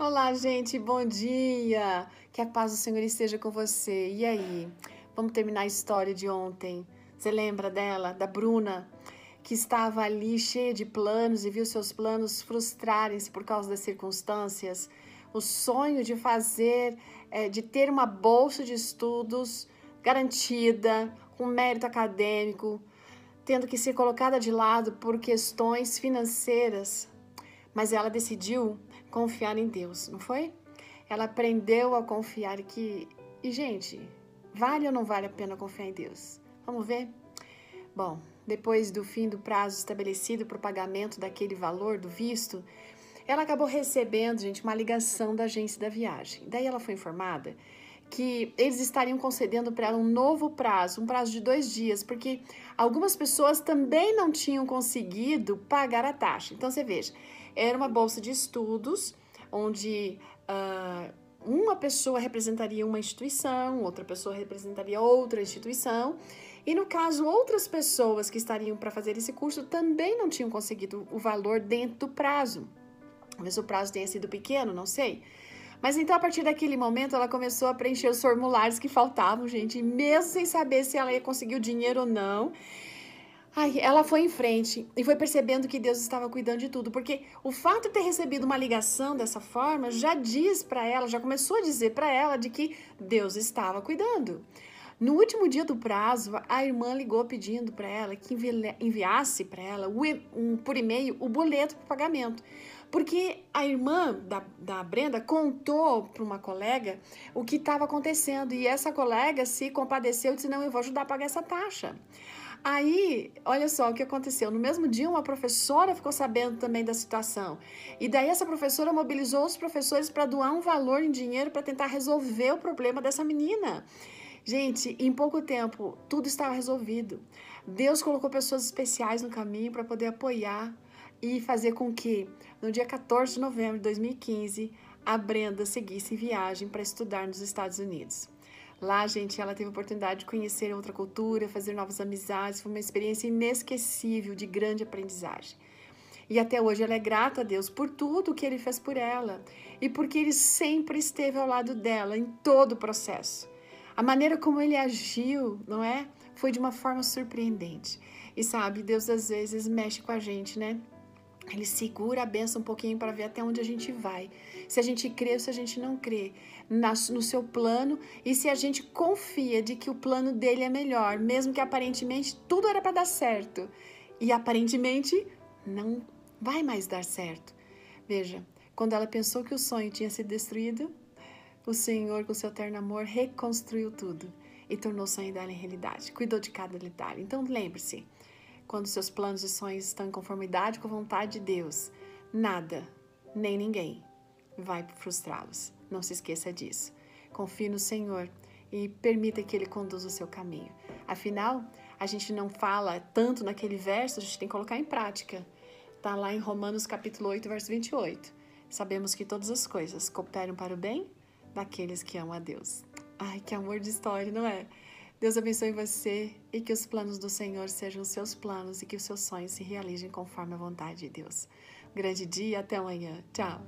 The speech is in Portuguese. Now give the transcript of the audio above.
Olá, gente, bom dia! Que a paz do Senhor esteja com você. E aí? Vamos terminar a história de ontem. Você lembra dela, da Bruna, que estava ali cheia de planos e viu seus planos frustrarem-se por causa das circunstâncias? O sonho de fazer, é, de ter uma bolsa de estudos garantida, com mérito acadêmico, tendo que ser colocada de lado por questões financeiras. Mas ela decidiu confiar em Deus, não foi? Ela aprendeu a confiar que. E, gente, vale ou não vale a pena confiar em Deus? Vamos ver? Bom, depois do fim do prazo estabelecido para o pagamento daquele valor do visto, ela acabou recebendo, gente, uma ligação da agência da viagem. Daí ela foi informada que eles estariam concedendo para ela um novo prazo, um prazo de dois dias, porque algumas pessoas também não tinham conseguido pagar a taxa. Então você veja, era uma bolsa de estudos onde uh, uma pessoa representaria uma instituição, outra pessoa representaria outra instituição. E no caso, outras pessoas que estariam para fazer esse curso também não tinham conseguido o valor dentro do prazo. Talvez o prazo tenha sido pequeno, não sei. Mas então, a partir daquele momento, ela começou a preencher os formulários que faltavam, gente, mesmo sem saber se ela ia conseguir o dinheiro ou não. Ai, ela foi em frente e foi percebendo que Deus estava cuidando de tudo, porque o fato de ter recebido uma ligação dessa forma já diz para ela, já começou a dizer para ela de que Deus estava cuidando. No último dia do prazo, a irmã ligou pedindo para ela que enviasse para ela por e-mail o boleto para pagamento. Porque a irmã da, da Brenda contou para uma colega o que estava acontecendo e essa colega se compadeceu e disse: Não, eu vou ajudar a pagar essa taxa. Aí, olha só o que aconteceu. No mesmo dia, uma professora ficou sabendo também da situação. E daí, essa professora mobilizou os professores para doar um valor em dinheiro para tentar resolver o problema dessa menina. Gente, em pouco tempo, tudo estava resolvido. Deus colocou pessoas especiais no caminho para poder apoiar e fazer com que, no dia 14 de novembro de 2015, a Brenda seguisse em viagem para estudar nos Estados Unidos. Lá, gente, ela teve a oportunidade de conhecer outra cultura, fazer novas amizades, foi uma experiência inesquecível de grande aprendizagem. E até hoje ela é grata a Deus por tudo que ele fez por ela e porque ele sempre esteve ao lado dela em todo o processo. A maneira como ele agiu, não é? Foi de uma forma surpreendente. E sabe, Deus às vezes mexe com a gente, né? Ele segura a benção um pouquinho para ver até onde a gente vai. Se a gente crê ou se a gente não crê no seu plano e se a gente confia de que o plano dele é melhor, mesmo que aparentemente tudo era para dar certo e aparentemente não vai mais dar certo. Veja, quando ela pensou que o sonho tinha sido destruído, o Senhor, com seu eterno amor, reconstruiu tudo e tornou sonho dela em realidade. Cuidou de cada detalhe. Então lembre-se, quando seus planos e sonhos estão em conformidade com a vontade de Deus, nada, nem ninguém vai frustrá-los. Não se esqueça disso. Confie no Senhor e permita que Ele conduza o seu caminho. Afinal, a gente não fala tanto naquele verso, a gente tem que colocar em prática. Está lá em Romanos capítulo 8, verso 28. Sabemos que todas as coisas cooperam para o bem daqueles que amam a Deus. Ai, que amor de história, não é? Deus abençoe você e que os planos do Senhor sejam seus planos e que os seus sonhos se realizem conforme a vontade de Deus. grande dia, até amanhã. Tchau.